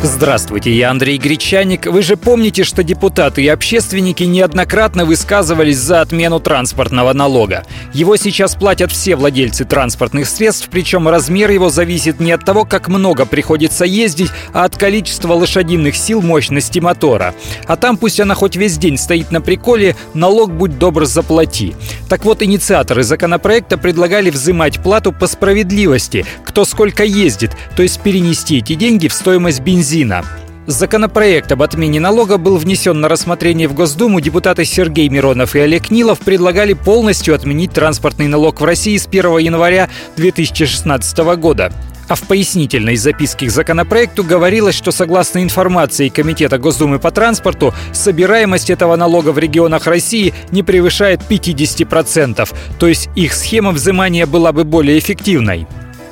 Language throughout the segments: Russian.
Здравствуйте, я Андрей Гречаник. Вы же помните, что депутаты и общественники неоднократно высказывались за отмену транспортного налога. Его сейчас платят все владельцы транспортных средств, причем размер его зависит не от того, как много приходится ездить, а от количества лошадиных сил мощности мотора. А там пусть она хоть весь день стоит на приколе, налог будь добр заплати. Так вот, инициаторы законопроекта предлагали взимать плату по справедливости, кто сколько ездит, то есть перенести эти деньги в стоимость бензина бензина. Законопроект об отмене налога был внесен на рассмотрение в Госдуму. Депутаты Сергей Миронов и Олег Нилов предлагали полностью отменить транспортный налог в России с 1 января 2016 года. А в пояснительной записке к законопроекту говорилось, что согласно информации Комитета Госдумы по транспорту, собираемость этого налога в регионах России не превышает 50%, то есть их схема взимания была бы более эффективной.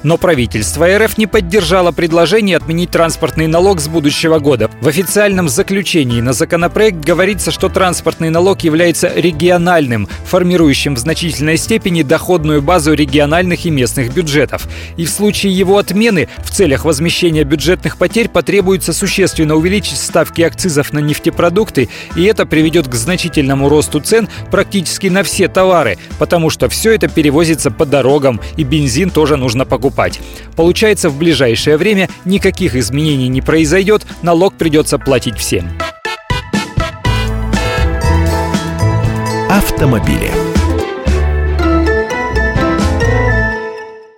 Но правительство РФ не поддержало предложение отменить транспортный налог с будущего года. В официальном заключении на законопроект говорится, что транспортный налог является региональным, формирующим в значительной степени доходную базу региональных и местных бюджетов. И в случае его отмены в целях возмещения бюджетных потерь потребуется существенно увеличить ставки акцизов на нефтепродукты, и это приведет к значительному росту цен практически на все товары, потому что все это перевозится по дорогам, и бензин тоже нужно покупать покупать. Получается, в ближайшее время никаких изменений не произойдет, налог придется платить всем. Автомобили.